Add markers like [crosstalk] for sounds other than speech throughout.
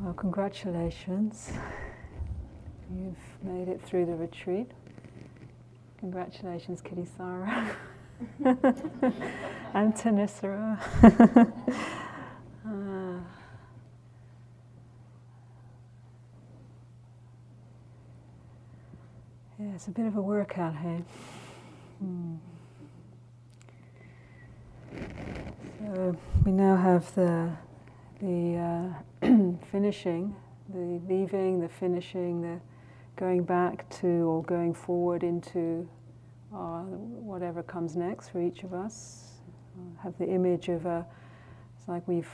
Well, congratulations. You've made it through the retreat. Congratulations, Kitty Kittisaro [laughs] and Thanissara. [laughs] uh, yeah, it's a bit of a workout, hey? Hmm. So we now have the the uh, [clears throat] finishing, the leaving, the finishing, the going back to or going forward into uh, whatever comes next for each of us. Uh, have the image of a, it's like we've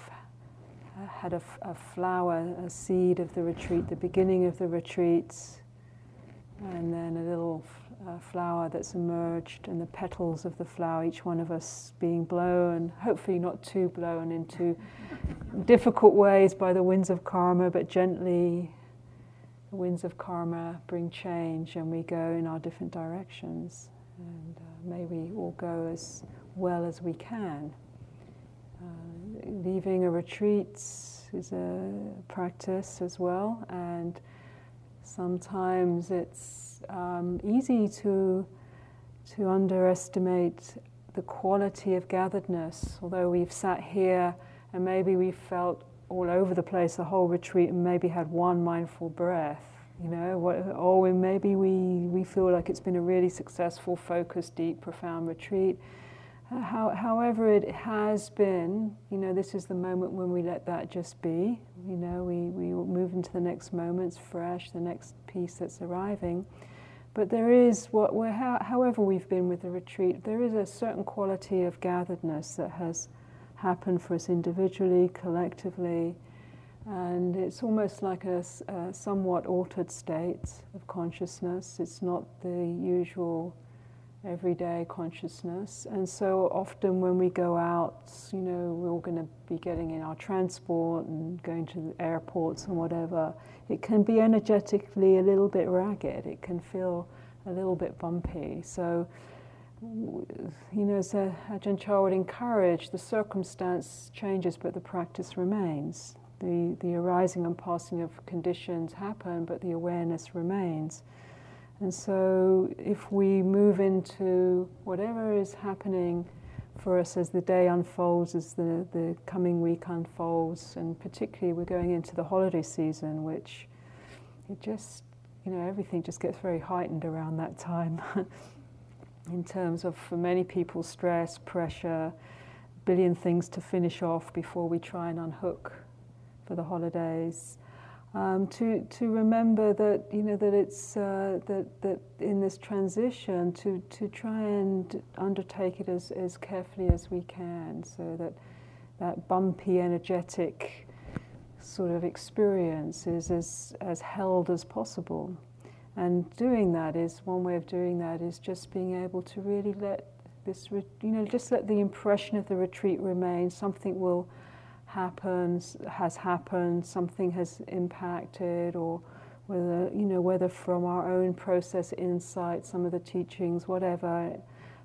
had a, a flower, a seed of the retreat, the beginning of the retreat, and then a little flower that's emerged and the petals of the flower, each one of us being blown, hopefully not too blown into difficult ways by the winds of karma, but gently. The winds of karma bring change and we go in our different directions. And uh, may we all go as well as we can. Uh, leaving a retreat is a practice as well, and sometimes it's um, easy to, to underestimate the quality of gatheredness, although we've sat here and maybe we felt all over the place the whole retreat and maybe had one mindful breath. You know, what, or maybe we, we feel like it's been a really successful, focused, deep, profound retreat. How, however, it has been, you know, this is the moment when we let that just be. You know, we, we move into the next moments fresh, the next piece that's arriving. But there is, what we're, however we've been with the retreat, there is a certain quality of gatheredness that has happened for us individually, collectively, and it's almost like a, a somewhat altered state of consciousness. It's not the usual everyday consciousness. And so often when we go out, you know, we're all going to be getting in our transport and going to the airports and whatever. It can be energetically a little bit ragged. It can feel a little bit bumpy. So, you know, as Ajahn Chah would encourage, the circumstance changes, but the practice remains. The, the arising and passing of conditions happen, but the awareness remains. And so, if we move into whatever is happening for us as the day unfolds, as the, the coming week unfolds, and particularly we're going into the holiday season, which it just, you know, everything just gets very heightened around that time [laughs] in terms of, for many people, stress, pressure, billion things to finish off before we try and unhook for the holidays. Um, to to remember that you know that it's uh, that that in this transition to to try and undertake it as as carefully as we can, so that that bumpy, energetic sort of experience is as as held as possible, and doing that is one way of doing that is just being able to really let this re- you know just let the impression of the retreat remain. Something will happens, has happened, something has impacted, or whether, you know, whether from our own process, insight, some of the teachings, whatever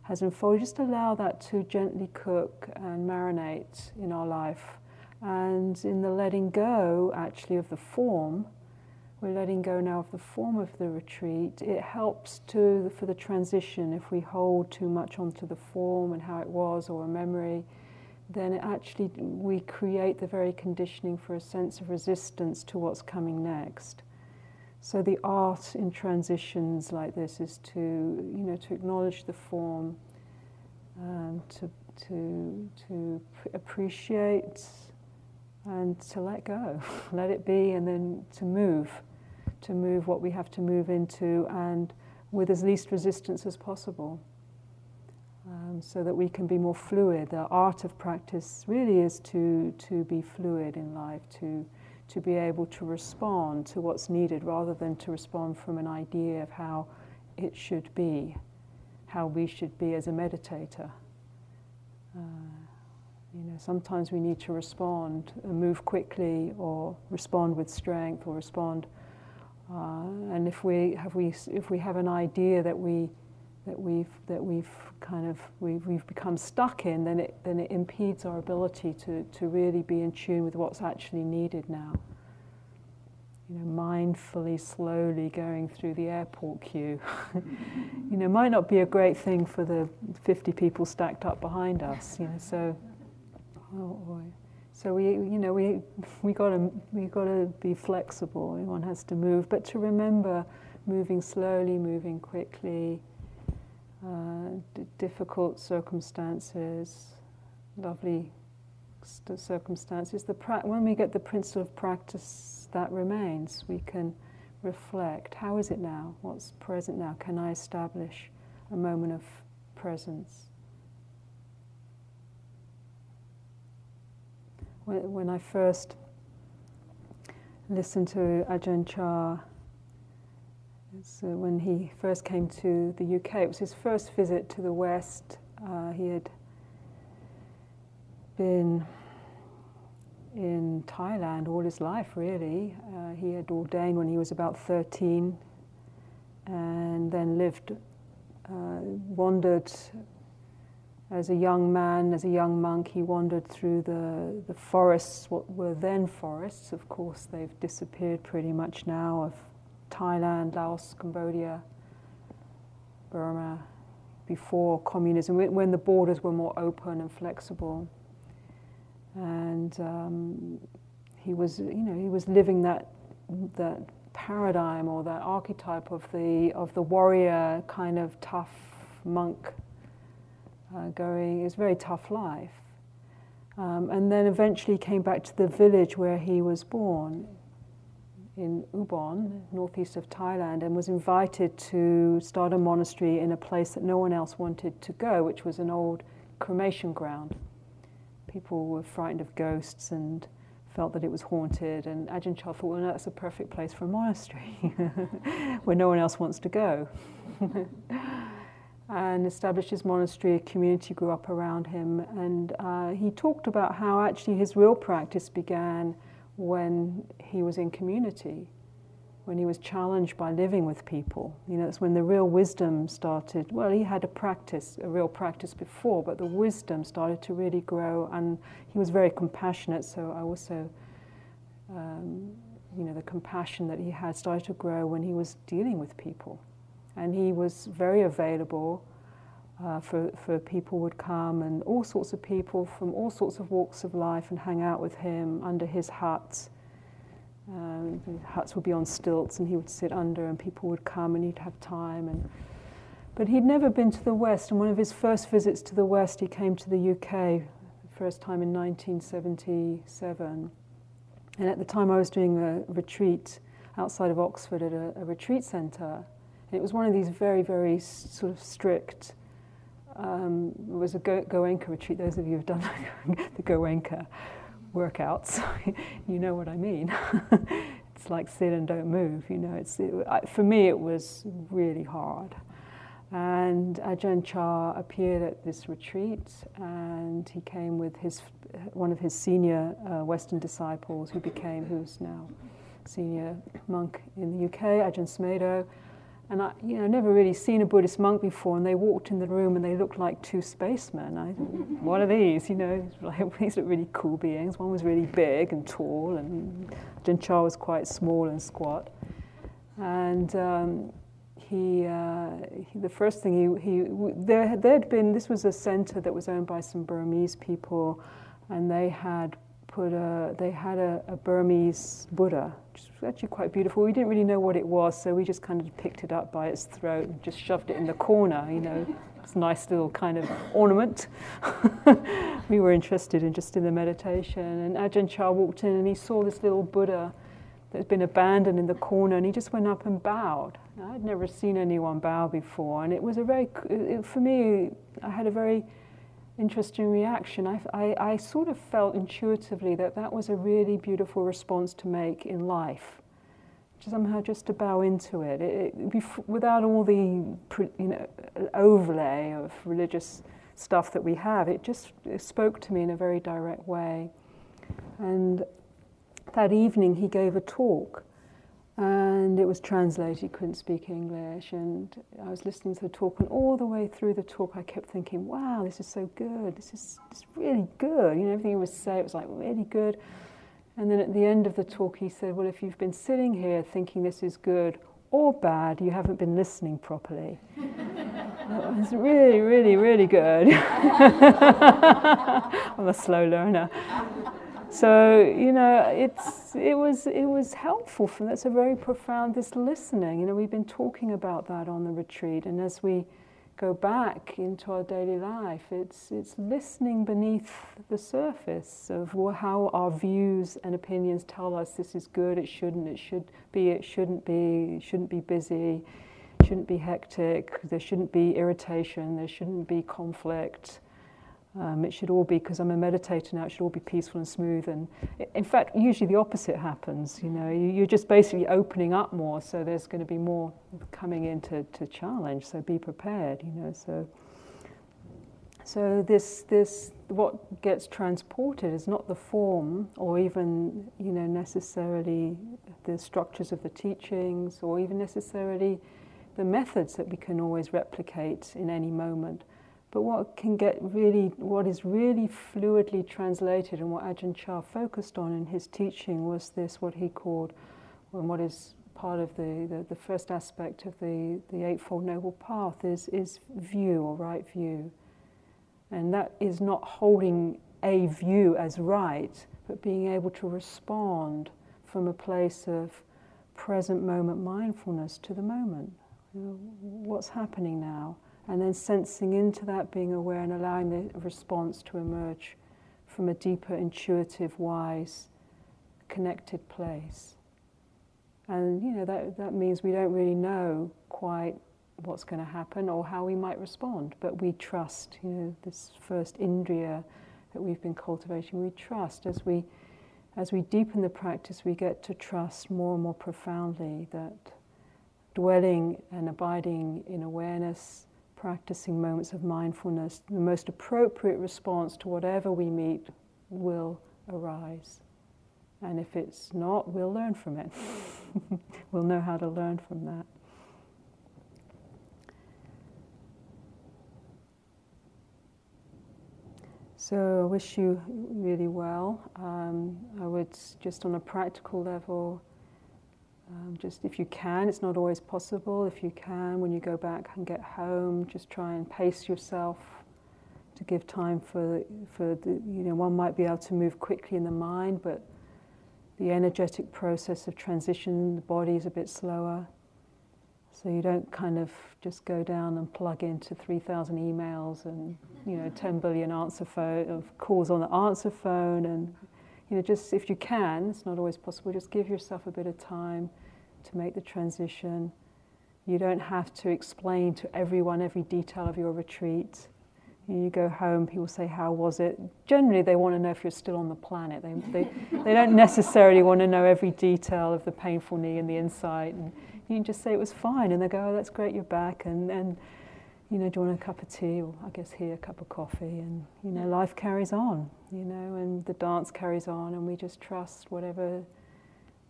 has unfolded, just allow that to gently cook and marinate in our life. And in the letting go, actually, of the form, we're letting go now of the form of the retreat. It helps to for the transition if we hold too much onto the form and how it was or a memory then actually we create the very conditioning for a sense of resistance to what's coming next. So the art in transitions like this is to, you know, to acknowledge the form, um, to, to, to appreciate and to let go, [laughs] let it be, and then to move, to move what we have to move into, and with as least resistance as possible so that we can be more fluid. The art of practice really is to, to be fluid in life, to, to be able to respond to what's needed rather than to respond from an idea of how it should be, how we should be as a meditator. Uh, you know, sometimes we need to respond, move quickly, or respond with strength, or respond. Uh, and if we have we if we have an idea that we that we've that we've kind of we've, we've become stuck in, then it then it impedes our ability to, to really be in tune with what's actually needed now. you know, mindfully, slowly going through the airport queue. [laughs] you know, might not be a great thing for the 50 people stacked up behind us. You know, so, oh boy. so we, you know, we we got to we got to be flexible. One has to move, but to remember moving slowly, moving quickly. Uh, d- difficult circumstances, lovely st- circumstances. The pra- when we get the principle of practice that remains. We can reflect how is it now? What's present now? Can I establish a moment of presence? When, when I first listened to Ajahn Chah, uh, when he first came to the UK, it was his first visit to the West. Uh, he had been in Thailand all his life, really. Uh, he had ordained when he was about 13 and then lived, uh, wandered as a young man, as a young monk. He wandered through the, the forests, what were then forests. Of course, they've disappeared pretty much now, Thailand, Laos, Cambodia, Burma, before communism, when the borders were more open and flexible and um, he was, you know, he was living that that paradigm or that archetype of the of the warrior kind of tough monk uh, going. It's very tough life, um, and then eventually came back to the village where he was born in Ubon, northeast of Thailand, and was invited to start a monastery in a place that no one else wanted to go, which was an old cremation ground people were frightened of ghosts and felt that it was haunted. And Ajahn Chah thought, well, no, that's a perfect place for a monastery [laughs] where no one else wants to go. [laughs] and established his monastery, a community grew up around him. And uh, he talked about how actually his real practice began when he was in community when he was challenged by living with people. You know, that's when the real wisdom started. Well, he had a practice, a real practice before, but the wisdom started to really grow, and he was very compassionate. So I also, um, you know, the compassion that he had started to grow when he was dealing with people, and he was very available. Uh, for, for people would come and all sorts of people from all sorts of walks of life and hang out with him under his huts um, the huts would be on stilts, and he would sit under, and people would come, and he'd have time. And but he'd never been to the West. And one of his first visits to the West, he came to the UK, the first time in 1977. And at the time, I was doing a retreat outside of Oxford at a, a retreat centre. And it was one of these very, very sort of strict. Um, was a Go- Goenka retreat. Those of you who've done [laughs] the Goenka workouts, [laughs] you know what I mean. [laughs] it's like sit and don't move, you know. It's, it, I, for me, it was really hard. And Ajahn Chah appeared at this retreat, and he came with his one of his senior uh, Western disciples, who became who's now senior monk in the UK, Ajahn Sumedho, and I, you know, never really seen a Buddhist monk before, and they walked in the room and they looked like two spacemen. I, what are these? You know, [laughs] like, these are really cool beings. One was really big and tall, and Ajahn Chah was quite small and squat. And um, he, uh, he, the first thing he, he there, there had been, this was a center that was owned by some Burmese people, and they had put a, they had a, a, Burmese Buddha, which was actually quite beautiful. We didn't really know what it was, so we just kind of picked it up by its throat and just shoved it in the corner, you know. It's a nice little kind of ornament. [laughs] we were interested in just in the meditation. And Ajahn Chah walked in and he saw this little Buddha that had been abandoned in the corner and he just went up and bowed. I'd never seen anyone bow before, and it was a very, it, for me, I had a very interesting reaction. I, I, I, sort of felt intuitively that that was a really beautiful response to make in life. Somehow, just to bow into it, it, it without all the you know overlay of religious stuff that we have. It just it spoke to me in a very direct way. And that evening, he gave a talk and it was translated. He couldn't speak English, and I was listening to the talk, and all the way through the talk, I kept thinking, "Wow, this is so good. This is, really good." You know, everything he was saying was like really good. And then at the end of the talk, he said, Well, if you've been sitting here thinking this is good or bad, you haven't been listening properly. [laughs] it was really, really, really good. [laughs] I'm a slow learner. So, you know, it's, it, was, it was helpful for that's a very profound, this listening. You know, we've been talking about that on the retreat, and as we go back into our daily life, it's, it's listening beneath the surface of how our views and opinions tell us this is good, it shouldn't, it should be, it shouldn't be, it shouldn't be busy, shouldn't be hectic, there shouldn't be irritation, there shouldn't be conflict. Um, it should all be, because I'm a meditator now, it should all be peaceful and smooth. And in fact, usually the opposite happens. You know, you're just basically opening up more, so there's going to be more coming in to, to challenge. So be prepared. You know, so so this this what gets transported is not the form or even you know necessarily the structures of the teachings or even necessarily the methods that we can always replicate in any moment but what can get really, what is really fluidly translated and what Ajahn Chah focused on in his teaching was this, what he called, and what is part of the, the, the, first aspect of the, the Eightfold Noble Path is, is view or right view. And that is not holding a view as right, but being able to respond from a place of present moment mindfulness to the moment. You know, what's happening now? And then sensing into that, being aware and allowing the response to emerge from a deeper, intuitive, wise, connected place. And you know that, that means we don't really know quite what's going to happen or how we might respond, but we trust. You know this first indriya that we've been cultivating. We trust as we as we deepen the practice, we get to trust more and more profoundly that dwelling and abiding in awareness practicing moments of mindfulness, the most appropriate response to whatever we meet will arise. And if it's not, we'll learn from it. [laughs] we'll know how to learn from that. So I wish you really well. Um, I would just on a practical level um, just if you can, it's not always possible. If you can, when you go back and get home, just try and pace yourself to give time for for the you know one might be able to move quickly in the mind, but the energetic process of transition, the body is a bit slower. So you don't kind of just go down and plug into 3,000 emails and you know 10 billion answer phone of calls on the answer phone and you know, just if you can, it's not always possible, just give yourself a bit of time to make the transition. You don't have to explain to everyone every detail of your retreat. You go home, people say, How was it? Generally, they want to know if you're still on the planet. They, they, [laughs] they don't necessarily want to know every detail of the painful knee and the insight. And you can just say it was fine, and they go, Oh, that's great, you're back. And, and you know, do you want a cup of tea? Or I guess here, a cup of coffee. And, you know, life carries on, you know, and the dance carries on, and we just trust whatever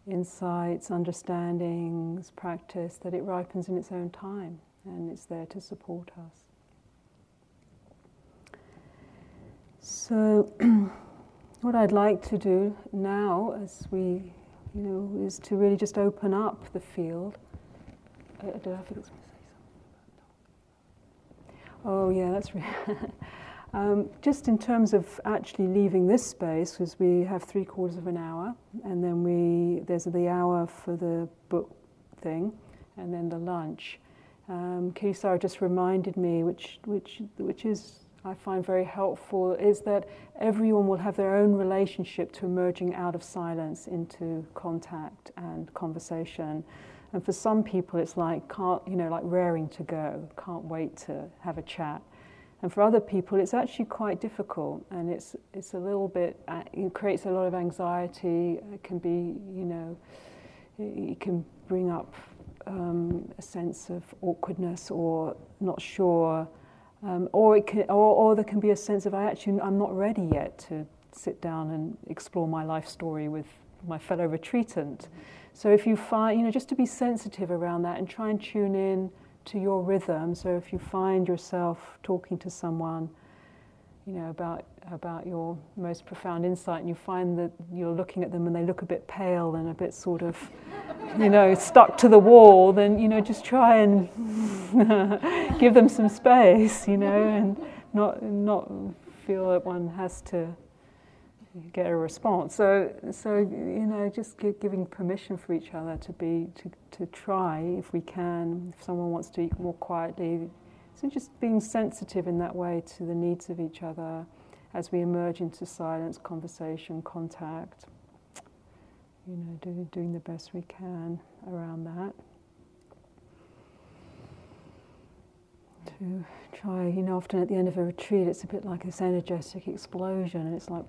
insights, understandings, practice, that it ripens in its own time and it's there to support us. So, [clears throat] what I'd like to do now, as we, you know, is to really just open up the field. Uh, Oh, yeah, that's [laughs] right. um, just in terms of actually leaving this space, because we have three quarters of an hour, and then we there's the hour for the book thing, and then the lunch. Um, Kisara just reminded me, which which which is I find very helpful, is that everyone will have their own relationship to emerging out of silence into contact and conversation. And for some people, it's like, can't, you know, like raring to go, can't wait to have a chat. And for other people, it's actually quite difficult, and it's it's a little bit. Uh, it creates a lot of anxiety. It can be, you know, it can bring up um, a sense of awkwardness or not sure, um, or it can, or, or there can be a sense of I actually I'm not ready yet to sit down and explore my life story with my fellow retreatant. So if you find, you know, just to be sensitive around that and try and tune in to your rhythm. So if you find yourself talking to someone you know, about about your most profound insight, and you find that you're looking at them and they look a bit pale and a bit sort of, you know, stuck to the wall, then you know, just try and [laughs] give them some space, you know, and not not feel that one has to get a response. So, so you know, just giving permission for each other to be to, to try if we can. If someone wants to eat more quietly, so just being sensitive in that way to the needs of each other as we emerge into silence, conversation, contact. You know, do, doing the best we can around that. To try, you know, often at the end of a retreat, it's a bit like this energetic explosion, and it's like,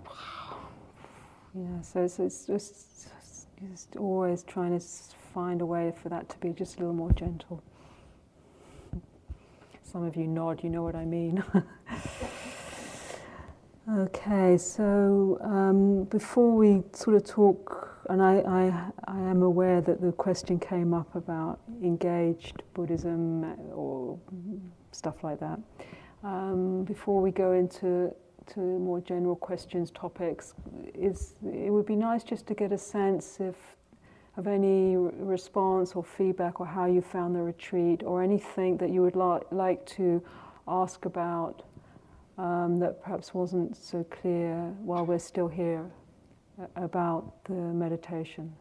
yeah. So, so it's just, just always trying to find a way for that to be just a little more gentle. Some of you nod, you know what I mean. [laughs] okay, so um, before we sort of talk, and I, I, I am aware that the question came up about engaged Buddhism or stuff like that. Um, before we go into to more general questions, topics, is it would be nice just to get a sense if of any response or feedback or how you found the retreat or anything that you would li- like to ask about um, that perhaps wasn't so clear while we're still here about the meditation.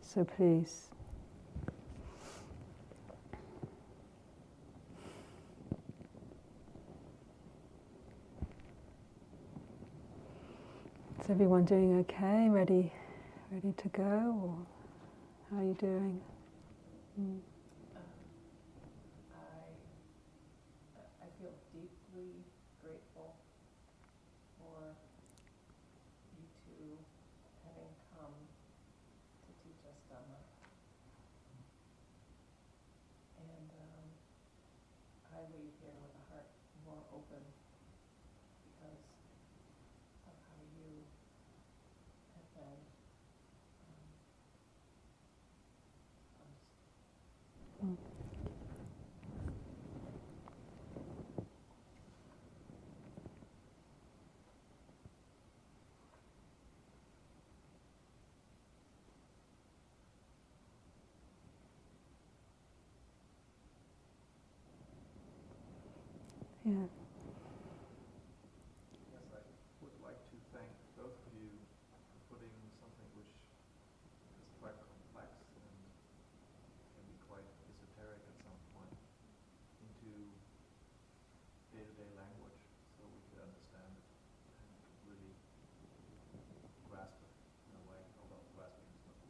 So please. Is everyone doing okay? Ready? Ready to go, or how are you doing? Mm. Yeah. Yes, I would like to thank both of you for putting something which is quite complex and can be quite esoteric at some point into day-to-day language so we could understand it and really grasp it in a way, although grasping is not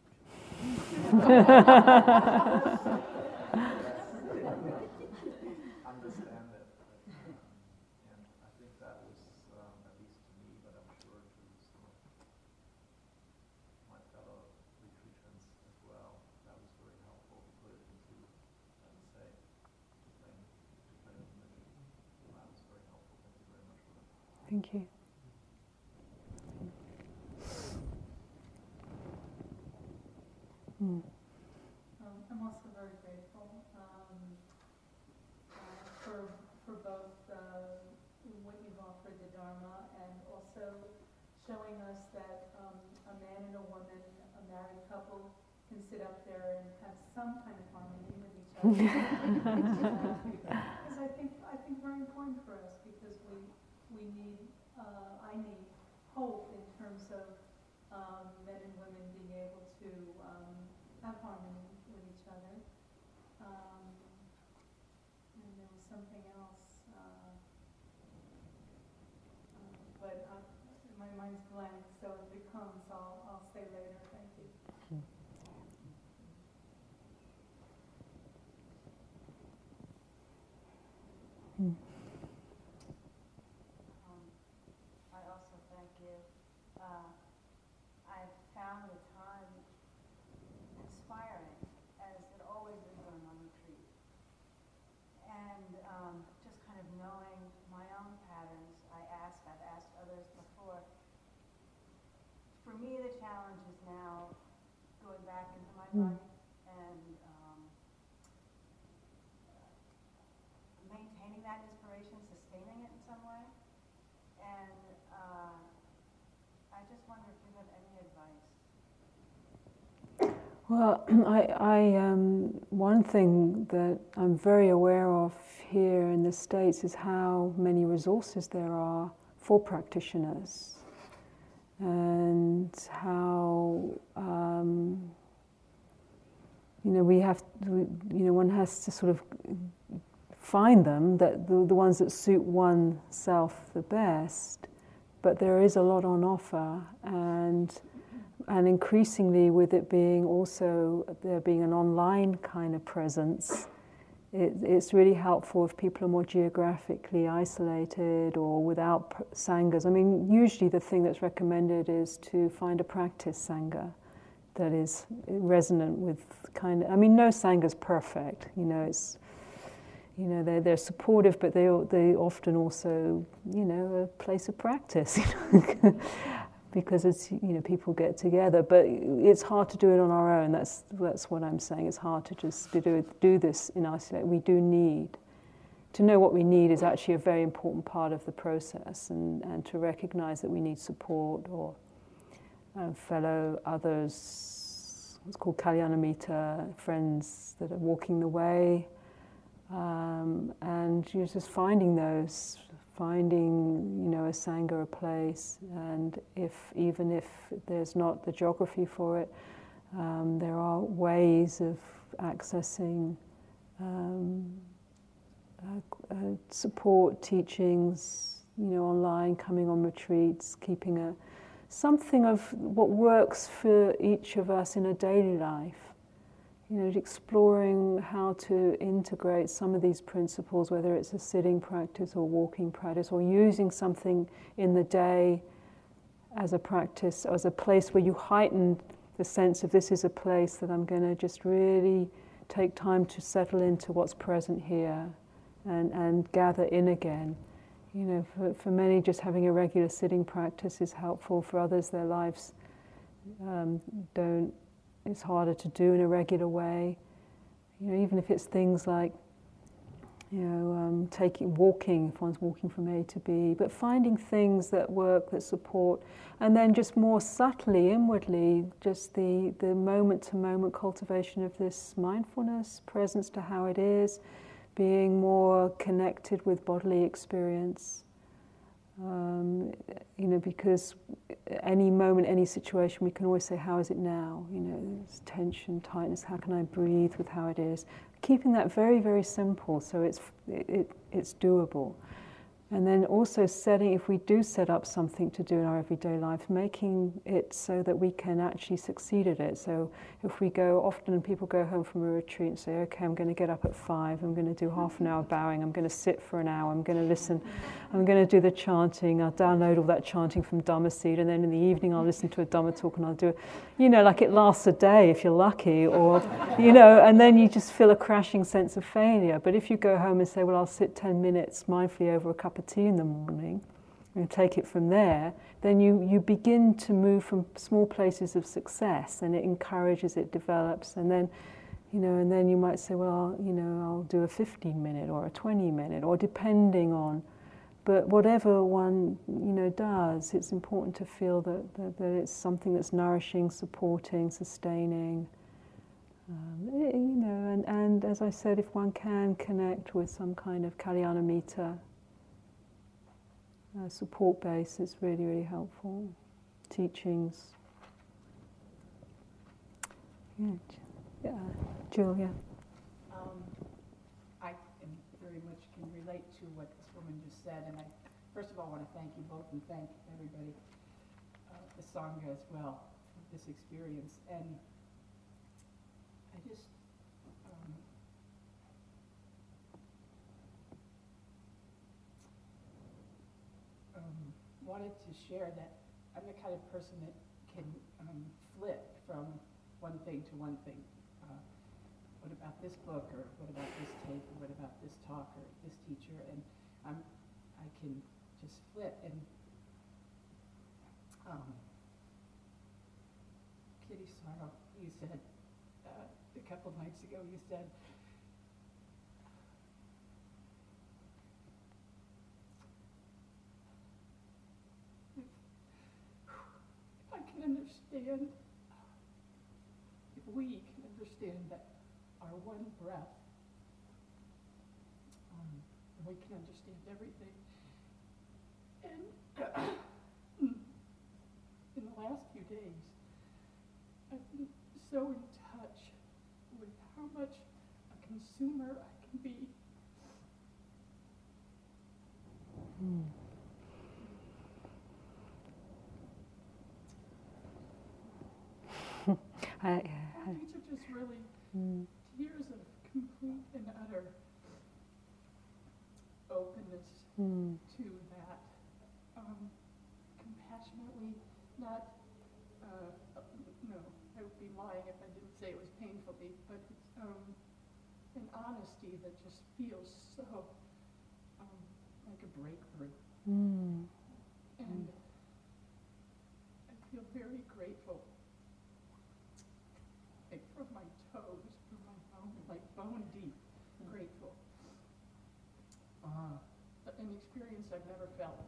[laughs] [laughs] Thank you. Mm. Um, I'm also very grateful um, uh, for, for both uh, what you've offered the Dharma and also showing us that um, a man and a woman, a married couple, can sit up there and have some kind of harmony with each other. [laughs] Because I think I think very important for us because we we need, I need hope in terms of um, men and women being able to um, have harmony um, just kind of knowing my own patterns, I ask, I've asked others before. For me, the challenge is now going back into my hmm. body and um, maintaining that inspiration, sustaining it in some way. And uh, I just wonder if you have any advice. Well, [clears throat] I, I um, one thing that I'm very aware of here in the States is how many resources there are for practitioners and how um, you know we have to, you know one has to sort of find them that the, the ones that suit oneself the best but there is a lot on offer and and increasingly with it being also there being an online kind of presence it, it's really helpful if people are more geographically isolated or without sanghas. I mean, usually the thing that's recommended is to find a practice sangha that is resonant with kind of. I mean, no sangha is perfect. You know, it's you know they're they're supportive, but they they often also you know a place of practice. [laughs] because it's you know people get together, but it's hard to do it on our own. That's that's what I'm saying. It's hard to just to do do this in isolation. We do need to know what we need is actually a very important part of the process, and, and to recognize that we need support or uh, fellow others. It's called Kalyanamitta, friends that are walking the way, um, and you're just finding those finding you know a sangha a place and if even if there's not the geography for it um, there are ways of accessing um, uh, uh, support teachings you know online coming on retreats keeping a something of what works for each of us in a daily life you know, exploring how to integrate some of these principles, whether it's a sitting practice or walking practice, or using something in the day as a practice, as a place where you heighten the sense of this is a place that I'm going to just really take time to settle into what's present here and, and gather in again. You know, for, for many, just having a regular sitting practice is helpful. For others, their lives um, don't it's harder to do in a regular way. You know, even if it's things like, you know, um, taking walking if one's walking from A to B, but finding things that work that support, and then just more subtly inwardly, just the the moment to moment cultivation of this mindfulness, presence to how it is, being more connected with bodily experience. Um, you know, because any moment, any situation, we can always say, How is it now? You know, tension, tightness, how can I breathe with how it is? Keeping that very, very simple so it's, it, it's doable. And then also setting, if we do set up something to do in our everyday life, making it so that we can actually succeed at it. So if we go, often people go home from a retreat and say, okay, I'm going to get up at five, I'm going to do half an hour mm-hmm. bowing, I'm going to sit for an hour, I'm going to listen, I'm going to do the chanting, I'll download all that chanting from Dhamma Seed, and then in the evening I'll listen to a Dhamma talk and I'll do it. You know, like it lasts a day if you're lucky, or, you know, and then you just feel a crashing sense of failure. But if you go home and say, well, I'll sit 10 minutes mindfully over a cup of tea in the morning and take it from there, then you, you begin to move from small places of success and it encourages, it develops, and then you know, and then you might say, well, you know, I'll do a 15 minute or a 20 minute, or depending on. But whatever one, you know, does, it's important to feel that, that, that it's something that's nourishing, supporting, sustaining. Um, you know, and, and as I said, if one can connect with some kind of Kalyanamitta uh, support base is really, really helpful. Teachings. Yeah, yeah. Julia. Um, I very much can relate to what this woman just said, and I first of all want to thank you both and thank everybody, uh, the sangha as well, for this experience. And I just wanted to share that I'm the kind of person that can um, flip from one thing to one thing. Uh, what about this book, or what about this tape, or what about this talk, or this teacher? And I'm, I can just flip. And um, Kitty Sorrow, you said uh, a couple nights ago, you said, if we can understand that our one breath, um, we can understand everything. And [coughs] in the last few days, I've been so in touch with how much a consumer I can be. Mm. I, I, These are just really mm, tears of complete and utter openness mm, to that. Um, compassionately, not, uh, uh, no, I would be lying if I didn't say it was painfully, but it's um, an honesty that just feels so um, like a breakthrough. mm, And I feel very grateful, like from my toes, from my bone, like bone deep grateful. Uh, an experience I've never felt.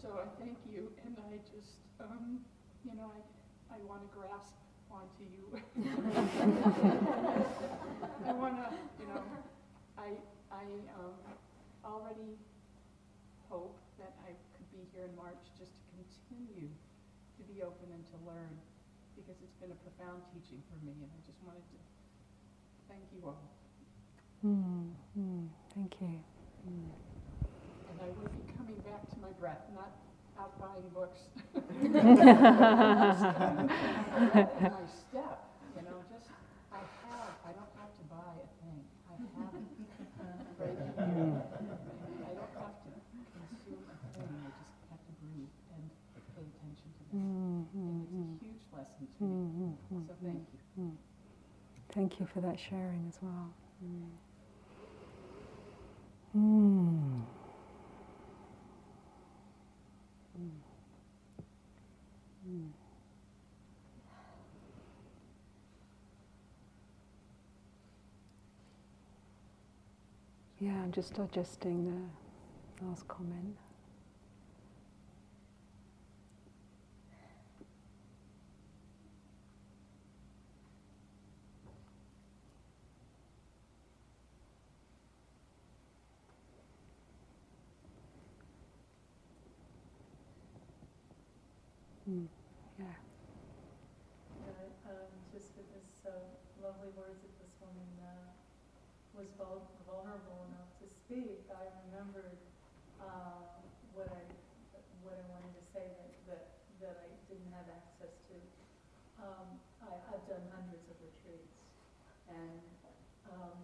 So I thank you, and I just, um, you know, I, I want to grasp onto you. [laughs] I want to, you know, I, I um, already hope that I could be here in March just to continue to be open and to learn, because it's been a profound teaching for me, and I just wanted to thank you all. mm, mm. Thank you. Mm. And I will be coming back to my breath, not out buying books. [laughs] [laughs] my step, you know, just, I have, I don't have to buy a thing. I have it right here. I don't have to consume a thing, I just have to breathe and pay attention to that. Mm, And it's a huge lesson to me, mm, mm, mm, so thank you. mm. Thank you for that sharing as well. Mm. Mm. Yeah, I'm just digesting the last comment. Mm. Yeah. Yeah, um, just with this uh, lovely words that this woman uh, was vul- vulnerable enough to speak, I remembered uh, what I what I wanted to say that that, that I didn't have access to. Um, I, I've done hundreds of retreats, and um,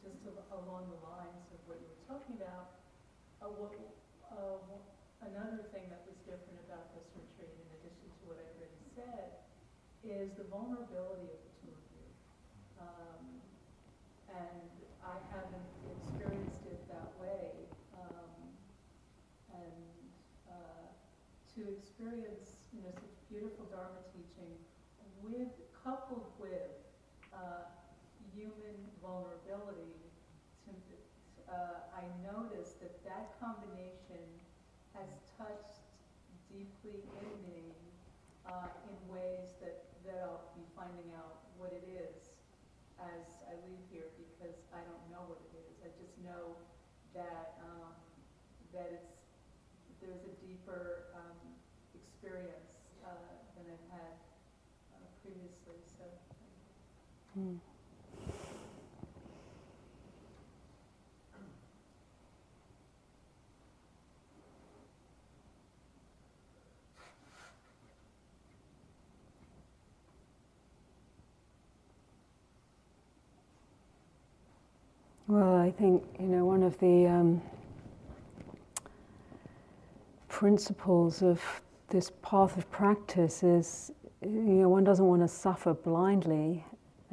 just al- along the lines of what you were talking about, uh, what, uh, another thing that was different about this retreat, in addition to what I already said, is the vulnerability of the two of you. Um, and I haven't experienced it that way. Um, and uh, experience, you know, such beautiful Dharma teaching with, coupled with uh, human vulnerability, to, uh, I noticed that that combination has touched deeply in me uh, in ways that, that I'll be finding out what it is as I leave here because I don't know what it is. I just know that um, that it's there's a deeper um, experience uh, than I've had uh, previously. So. Well, I think you know one of the um, principles of this path of practice is you know one doesn't want to suffer blindly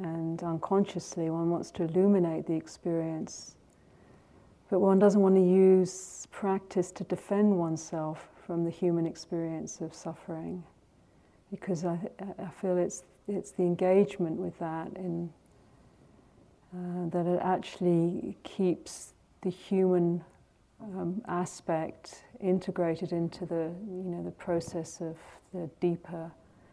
and unconsciously. One wants to illuminate the experience, but one doesn't want to use practice to defend oneself from the human experience of suffering, because I, I feel it's it's the engagement with that in uh, that it actually keeps the human um, aspect integrated into the you know the process of the deeper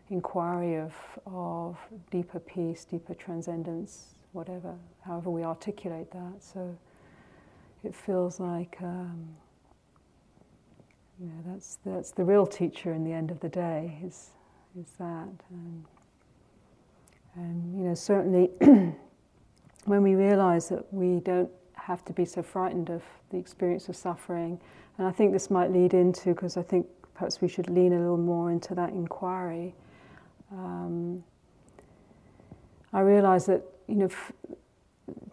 inquiry of, of deeper peace, deeper transcendence, whatever, however we articulate that. So it feels like um, that's, that's the real teacher in the end of the day, is, is that. And, and you know, certainly [clears throat] when we realize that we don't have to be so frightened of the experience of suffering, and I think this might lead into, because I think perhaps we should lean a little more into that inquiry. Um, I realize that you know, f-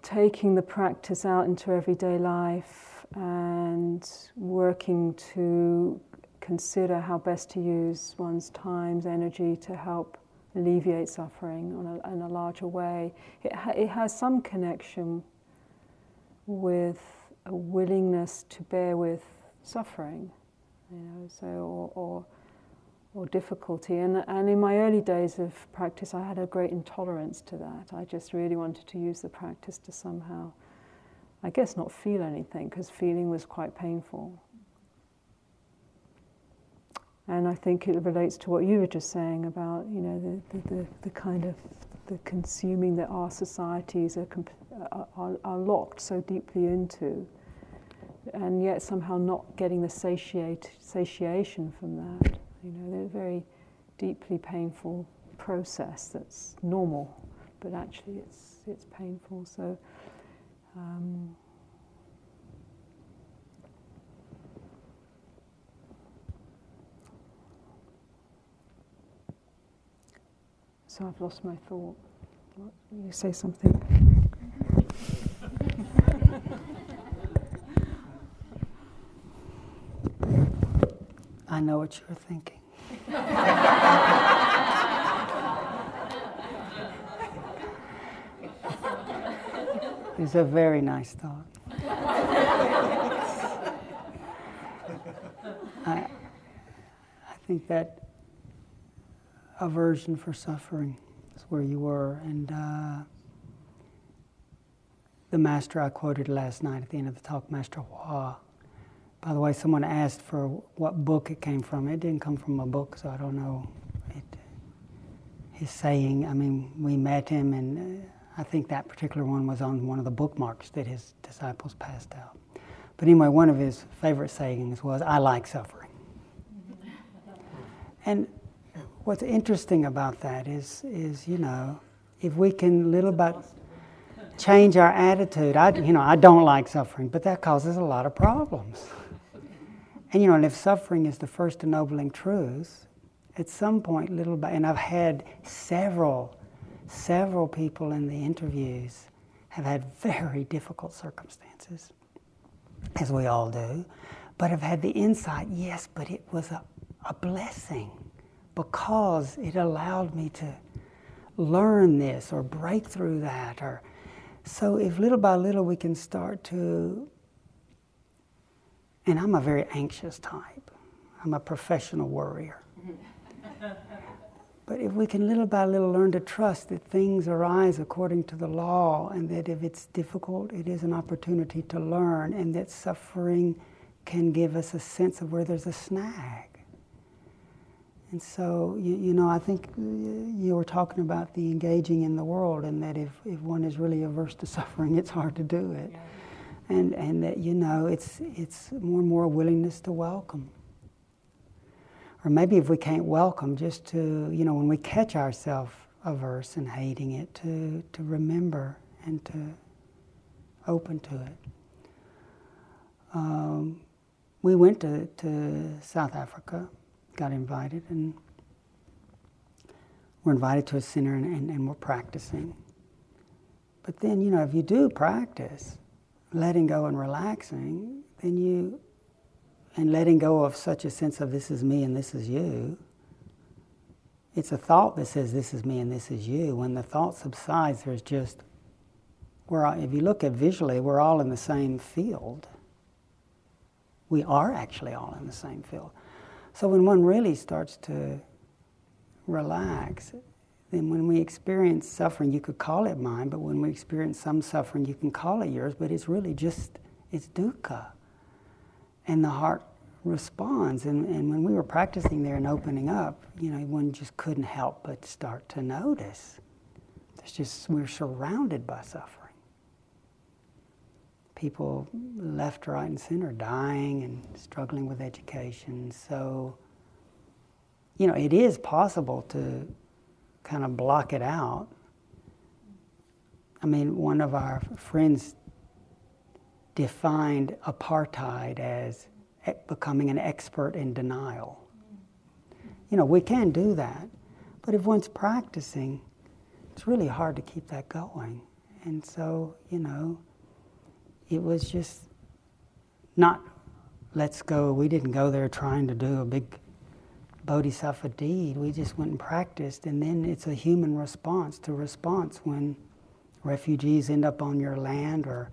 taking the practice out into everyday life and working to consider how best to use one's time's energy to help alleviate suffering a, in a larger way, it, ha- it has some connection with a willingness to bear with suffering, you know, so or, or or difficulty. And, and in my early days of practice, I had a great intolerance to that. I just really wanted to use the practice to somehow, I guess, not feel anything, because feeling was quite painful. And I think it relates to what you were just saying about, you know, the, the, the, the kind of the consuming that our societies are, uh, are, are locked so deeply into, and yet somehow not getting the satiate, satiation from that. You know, they're a very deeply painful process that's normal, but actually it's, it's painful. So, um, so I've lost my thought. You say something. I know what you're thinking. It's a very nice thought. I, I think that aversion for suffering is where you were, and uh, the master I quoted last night at the end of the talk, Master Hua by the way, someone asked for what book it came from. It didn't come from a book, so I don't know. It, his saying, I mean, we met him, and uh, I think that particular one was on one of the bookmarks that his disciples passed out. But anyway, one of his favorite sayings was, I like suffering. [laughs] and what's interesting about that is, is, you know, if we can little by change our attitude, I, you know, I don't like suffering, but that causes a lot of problems. And you know, and if suffering is the first ennobling truth, at some point, little by, and I've had several, several people in the interviews have had very difficult circumstances, as we all do, but have had the insight, yes, but it was a, a blessing because it allowed me to learn this or break through that or so if little by little we can start to and I'm a very anxious type. I'm a professional worrier. but if we can little by little learn to trust that things arise according to the law, and that if it's difficult, it is an opportunity to learn, and that suffering can give us a sense of where there's a snag. And so, you, you know, I think uh, you were talking about the engaging in the world, and that if, if one is really averse to suffering, it's hard to do it. Yeah and, and that, you know, it's, it's more and more a willingness to welcome. Or maybe if we can't welcome, just to, you know, when we catch ourselves averse and hating it, to, to remember and to open to it. Um, we went to, to South Africa, got invited, and we're invited to a center and, and, and we're practicing. But then, you know, if you do practice, letting go and relaxing, then you, and letting go of such a sense of this is me and this is you, it's a thought that says this is me and this is you. When the thought subsides, there's just, we're, if you look at visually, we're all in the same field. We are actually all in the same field. So when one really starts to relax, then when we experience suffering, you could call it mine, but when we experience some suffering, you can call it yours, but it's really just, it's dukkha. And the heart responds. And, and when we were practicing there and opening up, you know, one just couldn't help but start to notice. It's just, we're surrounded by suffering. People left, right, and center dying and struggling with education. So, you know, it is possible to kind of block it out. I mean, one of our friends defined apartheid as becoming an expert in denial. You know, we can do that, but if one's practicing, it's really hard to keep that going. And so, you know, it was just not, let's go, we didn't go there trying to do a big bodhisattva deed. We just went and practiced, and then it's a human response to response when refugees end up on your land or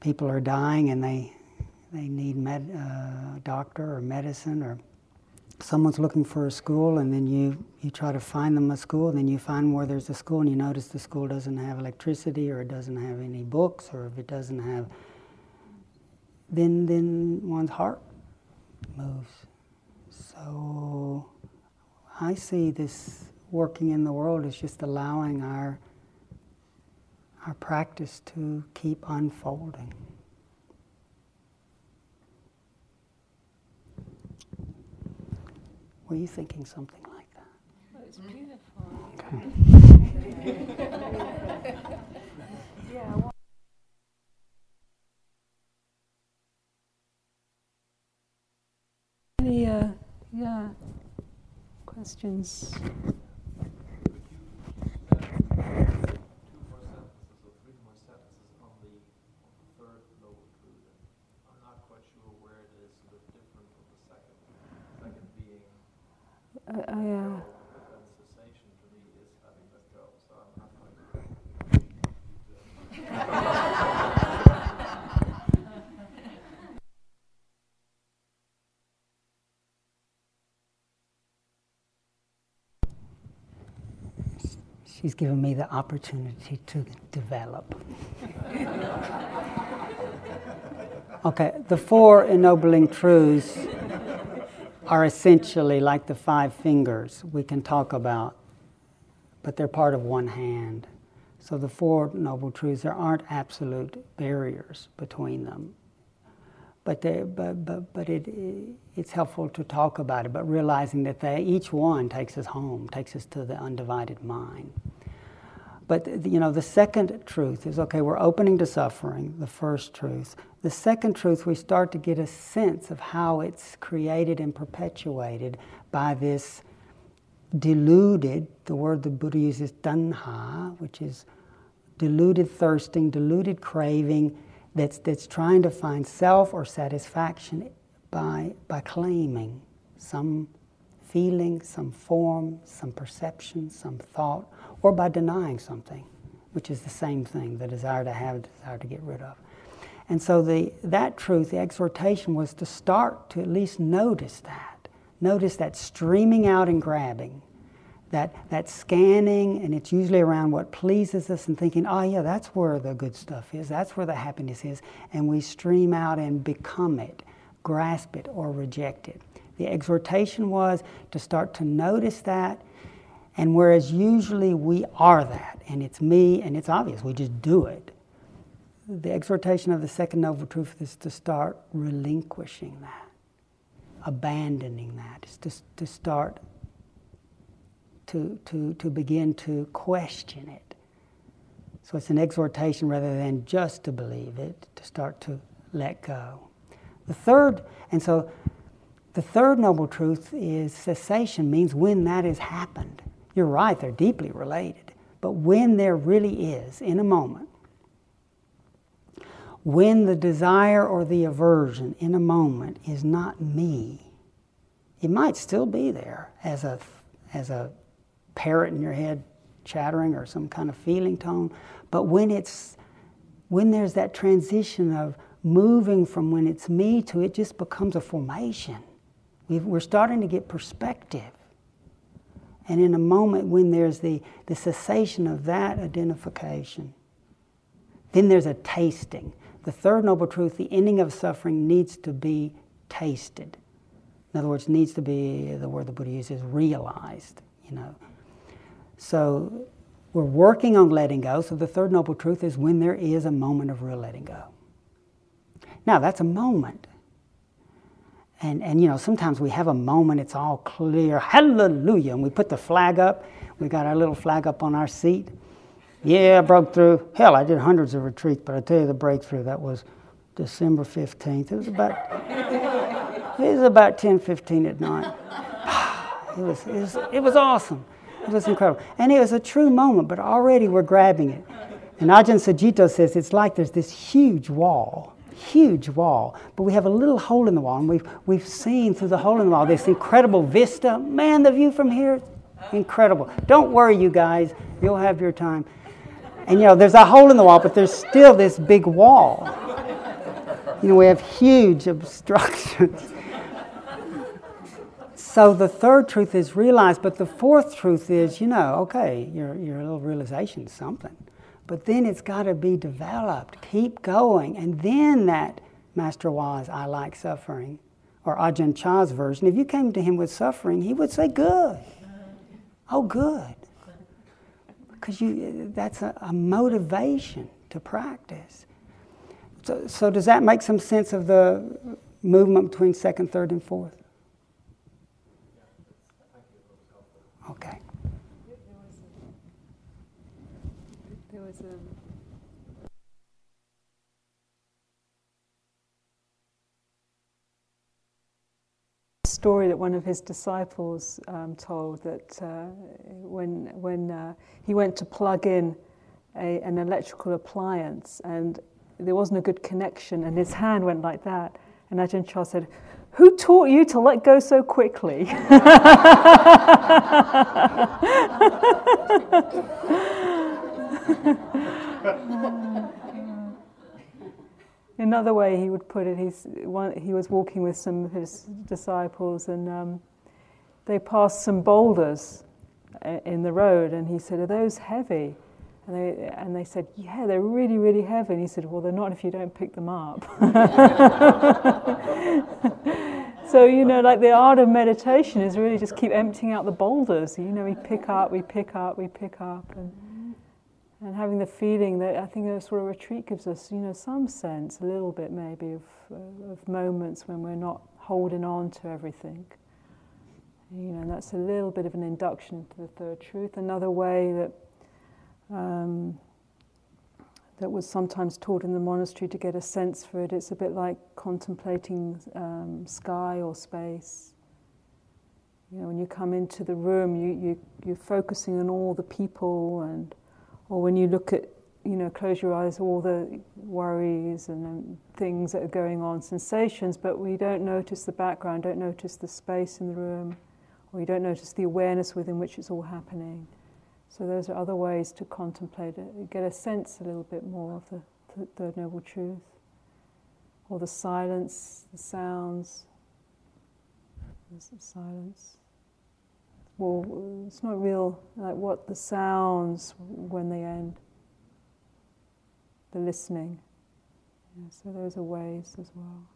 people are dying and they they need med, uh, doctor or medicine or someone's looking for a school and then you, you try to find them a school and then you find where there's a school and you notice the school doesn't have electricity or it doesn't have any books or if it doesn't have then then one's heart moves so i see this working in the world as just allowing our our practice to keep unfolding Were you thinking something like that? Well, it's beautiful. Okay. [laughs] yeah. Well, any, uh, yeah, questions? Uh, two more sentences or three more sentences on the, on the third noble truth? I'm not quite sure where it is sort of different from the second. Second being I, I, uh, but then cessation to me is having let go. So I'm not quite She's given me the opportunity to develop. okay, the four ennobling truths are essentially like the five fingers we can talk about, but they're part of one hand. So the Four Noble Truths, there aren't absolute barriers between them. But, they, but, but, but it, it's helpful to talk about it, but realizing that they, each one takes us home, takes us to the undivided mind. But you know, the second truth is okay, we're opening to suffering, the first truth. The second truth, we start to get a sense of how it's created and perpetuated by this deluded, the word the Buddha uses, tanha, which is deluded thirsting, deluded craving that's, that's trying to find self or satisfaction by, by claiming some feeling, some form, some perception, some thought, or by denying something, which is the same thing the desire to have, the desire to get rid of. And so the, that truth, the exhortation was to start to at least notice that. Notice that streaming out and grabbing, that, that scanning, and it's usually around what pleases us and thinking, oh, yeah, that's where the good stuff is, that's where the happiness is. And we stream out and become it, grasp it, or reject it. The exhortation was to start to notice that, and whereas usually we are that, and it's me, and it's obvious, we just do it the exhortation of the second noble truth is to start relinquishing that, abandoning that, is to, to start to, to, to begin to question it. So it's an exhortation rather than just to believe it, to start to let go. The third, and so the third noble truth is cessation means when that has happened. You're right, they're deeply related. But when there really is, in a moment, when the desire or the aversion in a moment is not me, it might still be there as a, as a parrot in your head chattering or some kind of feeling tone. But when it's when there's that transition of moving from when it's me to it just becomes a formation. we are starting to get perspective. And in a moment when there's the, the cessation of that identification, then there's a tasting The third noble truth, the ending of suffering, needs to be tasted. In other words, needs to be the word the Buddha uses, realized. You know, so we're working on letting go. So the third noble truth is when there is a moment of real letting go. Now that's a moment. And, and you know, sometimes we have a moment, it's all clear, hallelujah, and we put the flag up. We got our little flag up on our seat. Yeah, I broke through. Hell, I did hundreds of retreats, but I tell you the breakthrough, that was December 15th. It was about, it was about 10, 15 at night. [sighs] It was, it was, it was awesome. It was incredible. And it was a true moment, but already we're grabbing it. And Ajahn Sucitto says it's like there's this huge wall, huge wall, but we have a little hole in the wall, and we've, we've seen through the hole in the wall this incredible vista. Man, the view from here, incredible. Don't worry, you guys, you'll have your time. And you know, there's a hole in the wall, but there's still this big wall. You know, we have huge obstructions. So the third truth is realized, but the fourth truth is, you know, okay, your, your little realization is something. But then it's got to be developed. Keep going. And then that Master Hua's I like suffering, or Ajahn Chah's version, if you came to him with suffering, he would say, good. Oh, good. Because you, that's a, a motivation to practice. So, so does that make some sense of the movement between second, third, and fourth? Okay. There was a story that one of his disciples um, told that uh, when when uh, he went to plug in a, an electrical appliance and there wasn't a good connection and his hand went like that and Ajahn Chah said, "Who taught you to let go so quickly?" [laughs] Another way he would put it, he's, one, he was walking with some of his disciples and um, they passed some boulders uh, in the road and he said, Are those heavy? And they, and they said, Yeah, they're really, really heavy. And he said, Well, they're not if you don't pick them up. [laughs] [laughs] so, you know, like the art of meditation is really just keep emptying out the boulders. You know, we pick up, we pick up, we pick up. And, and having the feeling that I think a sort of retreat gives us, you know, some sense, a little bit maybe, of, uh, of moments when we're not holding on to everything. You know, and that's a little bit of an induction to the third truth. Another way that um, that was sometimes taught in the monastery to get a sense for it. It's a bit like contemplating um, sky or space. You know, when you come into the room, you, you, you're focusing on all the people and or when you look at, you know, close your eyes, all the worries and um, things that are going on, sensations, but we don't notice the background, don't notice the space in the room, or you don't notice the awareness within which it's all happening. So those are other ways to contemplate it, get a sense a little bit more of the, Third Noble Truth, or the silence, the sounds, There's the silence well, it's not real, like what the sounds when they end, the listening. Yeah, so those are ways as well.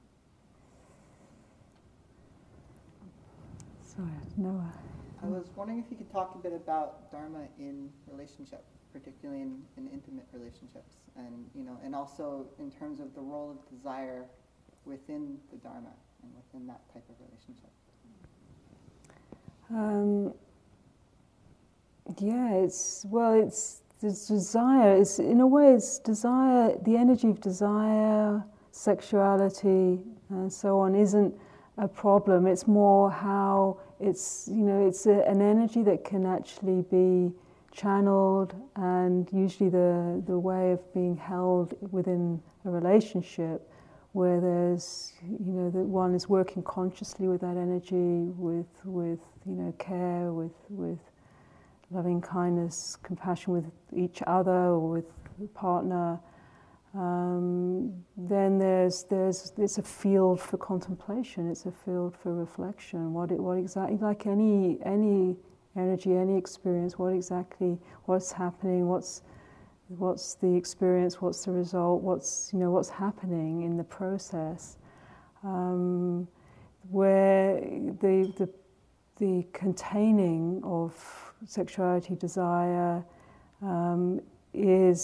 Sorry, Noah. I was wondering if you could talk a bit about Dharma in relationship, particularly in, in intimate relationships, and you know, and also in terms of the role of desire within the Dharma and within that type of relationship. Um, yeah, it's well, it's the desire. It's in a way, it's desire. The energy of desire, sexuality, and so on isn't a problem. It's more how it's you know it's a, an energy that can actually be channeled, and usually the the way of being held within a relationship where there's you know that one is working consciously with that energy with with you know care with with loving kindness compassion with each other or with the partner um, then there's there's it's a field for contemplation. It's a field for reflection. What it, what exactly like any any energy any experience what exactly what's happening what's what's the experience, what's the result, what's you know what's happening in the process, um, where the the the containing of sexuality, desire, um, is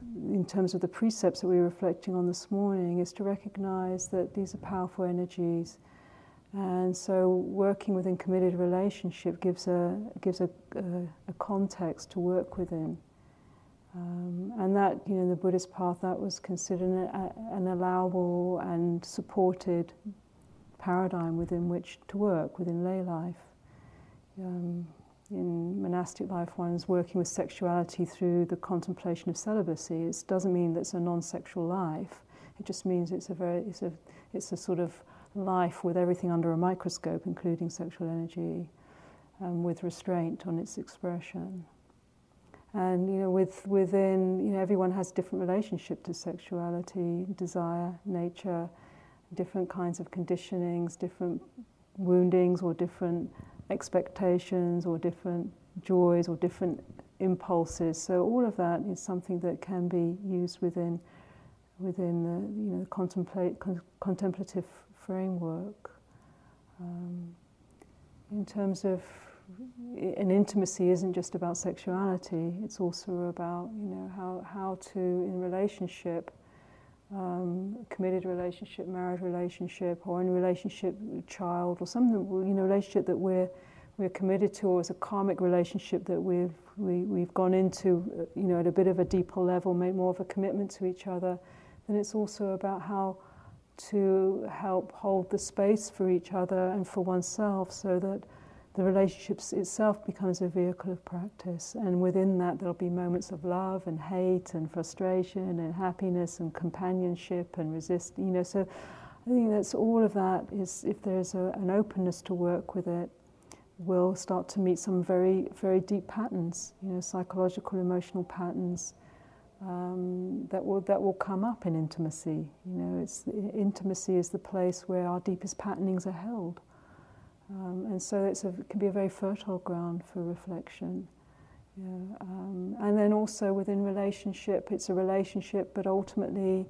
in terms of the precepts that we were reflecting on this morning, is to recognize that these are powerful energies. And so, working within committed relationship gives a gives a, a, a context to work within. Um, and that, you know, the Buddhist path, that was considered an, an allowable and supported paradigm within which to work within lay life. Um, in monastic life, one's working with sexuality through the contemplation of celibacy. It doesn't mean that it's a non-sexual life. It just means it's a very, it's a, it's a sort of life with everything under a microscope, including sexual energy, um, with restraint on its expression. And you know, with, within you know, everyone has different relationship to sexuality, desire, nature, different kinds of conditionings, different woundings, or different expectations, or different joys, or different impulses. So all of that is something that can be used within within the you know contemplate con- contemplative framework. Um, in terms of an intimacy isn't just about sexuality, it's also about, you know, how, how to, in relationship, um, committed relationship, married relationship, or in relationship child, or something, you know, relationship that we're, we're committed to, or as a karmic relationship that we've, we, we've gone into, uh, you know, at a bit of a deeper level, made more of a commitment to each other, then it's also about how to help hold the space for each other and for oneself so that the relationship itself becomes a vehicle of practice. And within that, there'll be moments of love and hate and frustration and happiness and companionship and resist. You know, so I think that's all of that is if there's a, an openness to work with it, we'll start to meet some very, very deep patterns, you know, psychological, emotional patterns. Um, that will that will come up in intimacy. You know, it's intimacy is the place where our deepest patternings are held. Um, and so it can be a very fertile ground for reflection. Yeah, um, and then also within relationship, it's a relationship, but ultimately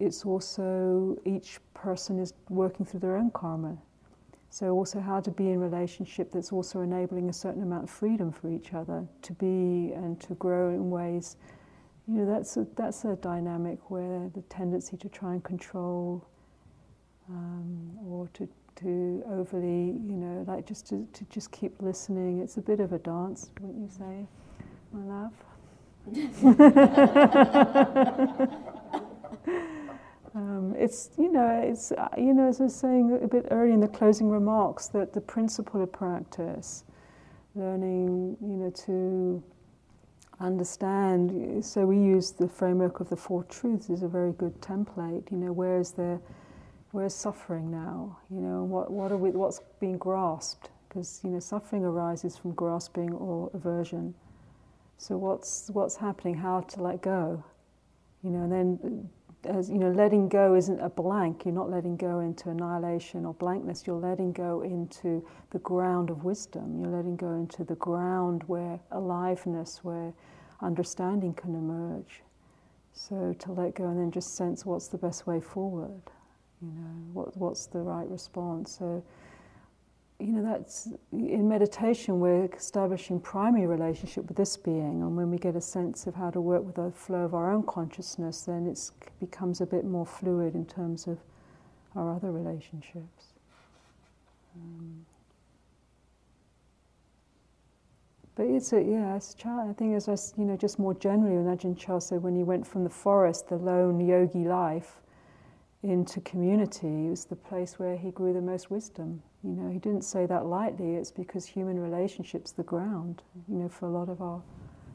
it's also each person is working through their own karma. So also how to be in relationship that's also enabling a certain amount of freedom for each other to be and to grow in ways. You know, that's a, that's a dynamic where the tendency to try and control um, or to to overly, you know, like just to, to just keep listening. It's a bit of a dance, wouldn't you say, my love? [laughs] um, it's you know it's uh, you know as I was saying a bit earlier in the closing remarks that the principle of practice, learning you know to understand. So we use the framework of the four truths is a very good template. You know where is there Where's suffering now? You know, what, what are we, what's being grasped? Because, you know, suffering arises from grasping or aversion. So what's, what's happening? How to let go? You know, and then, uh, as, you know, letting go isn't a blank. You're not letting go into annihilation or blankness. You're letting go into the ground of wisdom. You're letting go into the ground where aliveness, where understanding can emerge. So to let go and then just sense what's the best way forward. You know, what, what's the right response? So, you know, that's in meditation, we're establishing primary relationship with this being, and when we get a sense of how to work with the flow of our own consciousness, then it becomes a bit more fluid in terms of our other relationships. Um, but it's a yeah, I think as I you know, just more generally, Ajahn Chah said when he went from the forest, the lone yogi life, into community was the place where he grew the most wisdom. You know, he didn't say that lightly. It's because human relationships the ground. You know, for a lot of our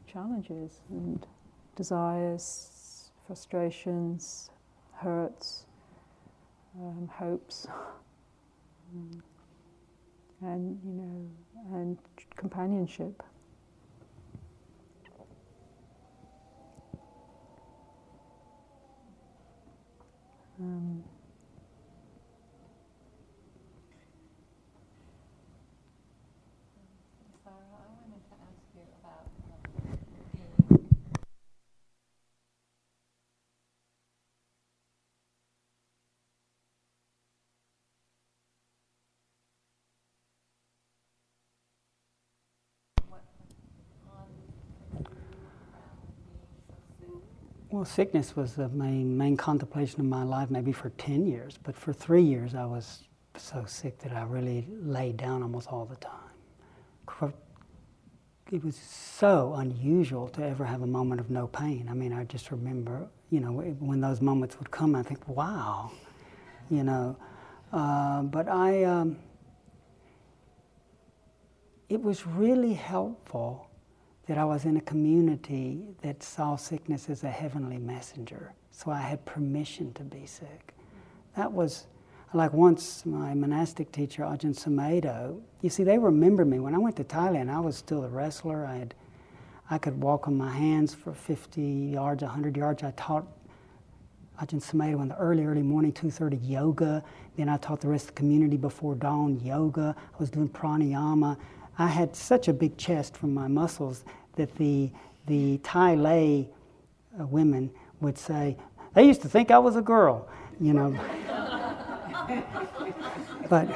challenges and desires, frustrations, hurts, um, hopes, [laughs] and you know, and companionship. Um, Well, sickness was the main main contemplation of my life, maybe for ten years, but for three years I was so sick that I really laid down almost all the time. It was so unusual to ever have a moment of no pain. I mean, I just remember, you know, when those moments would come, I think, wow, you know. Uh, but I, um, it was really helpful that I was in a community that saw sickness as a heavenly messenger. So I had permission to be sick. That was like once my monastic teacher, Ajahn Sumedho, you see, they remember me. When I went to Thailand, I was still a wrestler. I, had, I could walk on my hands for 50 yards, 100 yards. I taught Ajahn Sumedho in the early, early morning, 2.30 yoga. Then I taught the rest of the community before dawn yoga. I was doing pranayama. I had such a big chest from my muscles that the, the Thai lay uh, women would say, they used to think I was a girl, you know. [laughs] but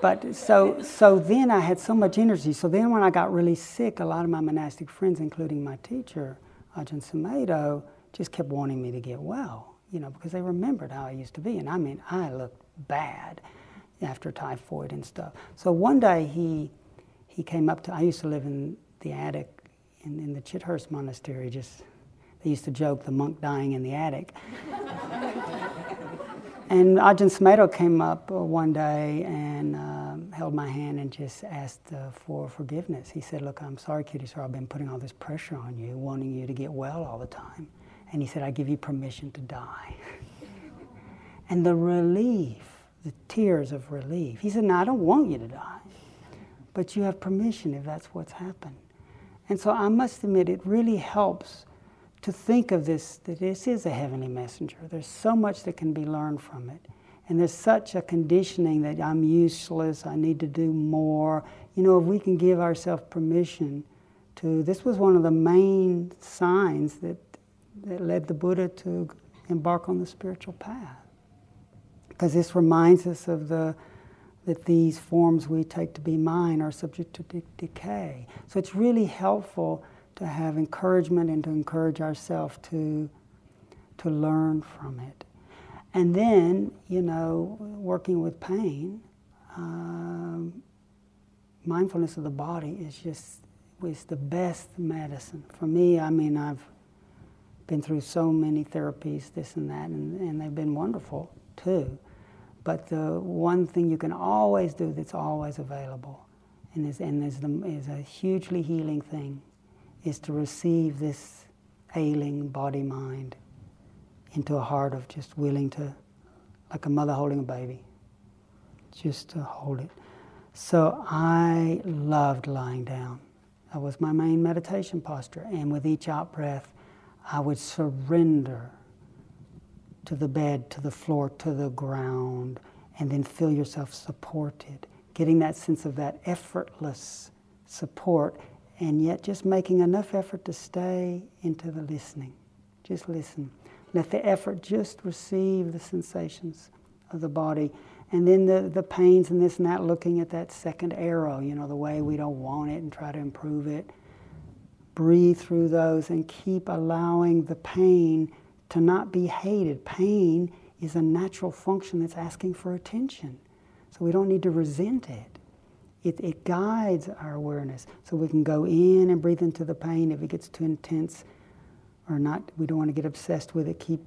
but so so then I had so much energy. So then when I got really sick, a lot of my monastic friends, including my teacher, Ajahn Sumedho, just kept wanting me to get well, you know, because they remembered how I used to be. And I mean, I looked bad after typhoid and stuff. So one day he he came up to I used to live in the attic in, in the Chithurst monastery, just they used to joke the monk dying in the attic. [laughs] and Ajahn Sumedho came up uh, one day and um, held my hand and just asked uh, for forgiveness. He said, Look, I'm sorry, Kittisaro, I've been putting all this pressure on you, wanting you to get well all the time. And he said, I give you permission to die. [laughs] and the relief, the tears of relief. He said, No, I don't want you to die, but you have permission if that's what's happened. And so I must admit, it really helps to think of this that this is a heavenly messenger. There's so much that can be learned from it. And there's such a conditioning that I'm useless, I need to do more. You know, if we can give ourselves permission to, this was one of the main signs that, that led the Buddha to embark on the spiritual path. Because this reminds us of the, that these forms we take to be mine are subject to de- decay. So it's really helpful to have encouragement and to encourage ourselves to, to learn from it. And then, you know, working with pain, um, mindfulness of the body is just is the best medicine. For me, I mean, I've been through so many therapies, this and that, and, and they've been wonderful too. But the one thing you can always do that's always available and is, and is, the, is a hugely healing thing is to receive this ailing body mind into a heart of just willing to, like a mother holding a baby, just to hold it. So I loved lying down. That was my main meditation posture. And with each out breath, I would surrender to the bed, to the floor, to the ground, and then feel yourself supported. Getting that sense of that effortless support and yet just making enough effort to stay into the listening. Just listen. Let the effort just receive the sensations of the body. And then the, the pains and this and that, looking at that second arrow, you know, the way we don't want it and try to improve it. Breathe through those and keep allowing the pain to not be hated. Pain is a natural function that's asking for attention. So we don't need to resent it it, it guides our awareness. So we can go in and breathe into the pain if it gets too intense or not. We don't want to get obsessed with it. Keep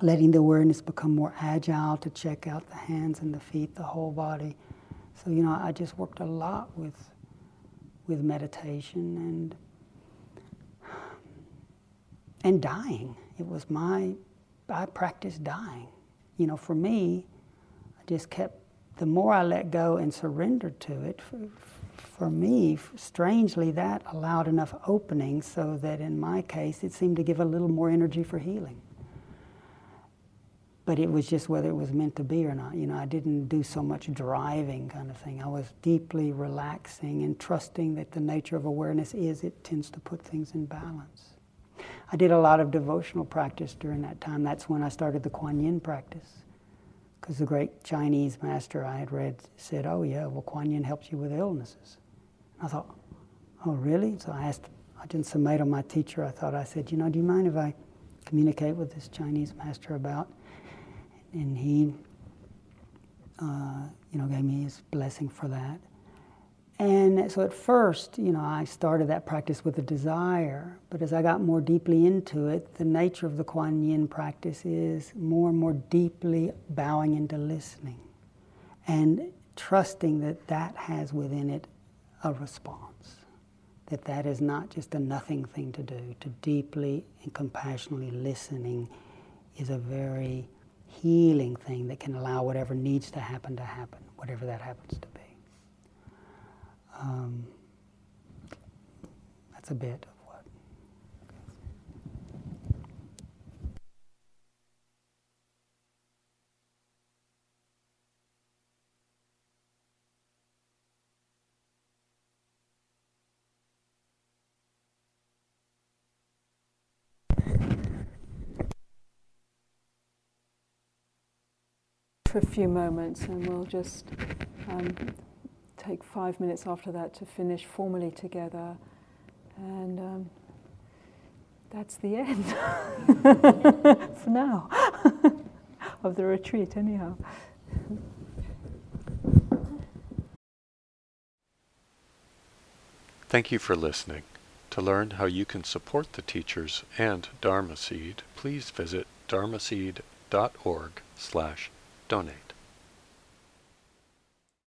letting the awareness become more agile to check out the hands and the feet, the whole body. So, you know, I just worked a lot with, with meditation and, and dying. It was my, I practiced dying. You know, for me, I just kept the more I let go and surrendered to it, for, for me, strangely, that allowed enough opening so that in my case, it seemed to give a little more energy for healing. But it was just whether it was meant to be or not. You know, I didn't do so much driving kind of thing. I was deeply relaxing and trusting that the nature of awareness is it tends to put things in balance. I did a lot of devotional practice during that time. That's when I started the Kuan Yin practice because the great Chinese master I had read said, Oh, yeah, well, Kuan Yin helps you with illnesses. I thought, Oh, really? So I asked Ajahn Sumedho, my teacher, I thought I said, you know, do you mind if I communicate with this Chinese master about? And he, uh, you know, gave me his blessing for that. And so at first, you know, I started that practice with a desire, but as I got more deeply into it, the nature of the Kuan Yin practice is more and more deeply bowing into listening and trusting that that has within it a response. That that is not just a nothing thing to do. To deeply and compassionately listening is a very healing thing that can allow whatever needs to happen to happen, whatever that happens to be. Um, that's a bit of what. For a few moments, and we'll just um, take five minutes after that to finish formally together. And um, that's the end [laughs] for now [laughs] of the retreat, anyhow. Thank you for listening. To learn how you can support the teachers and Dharma Seed, please visit dharma dharmaseed.org slash donate.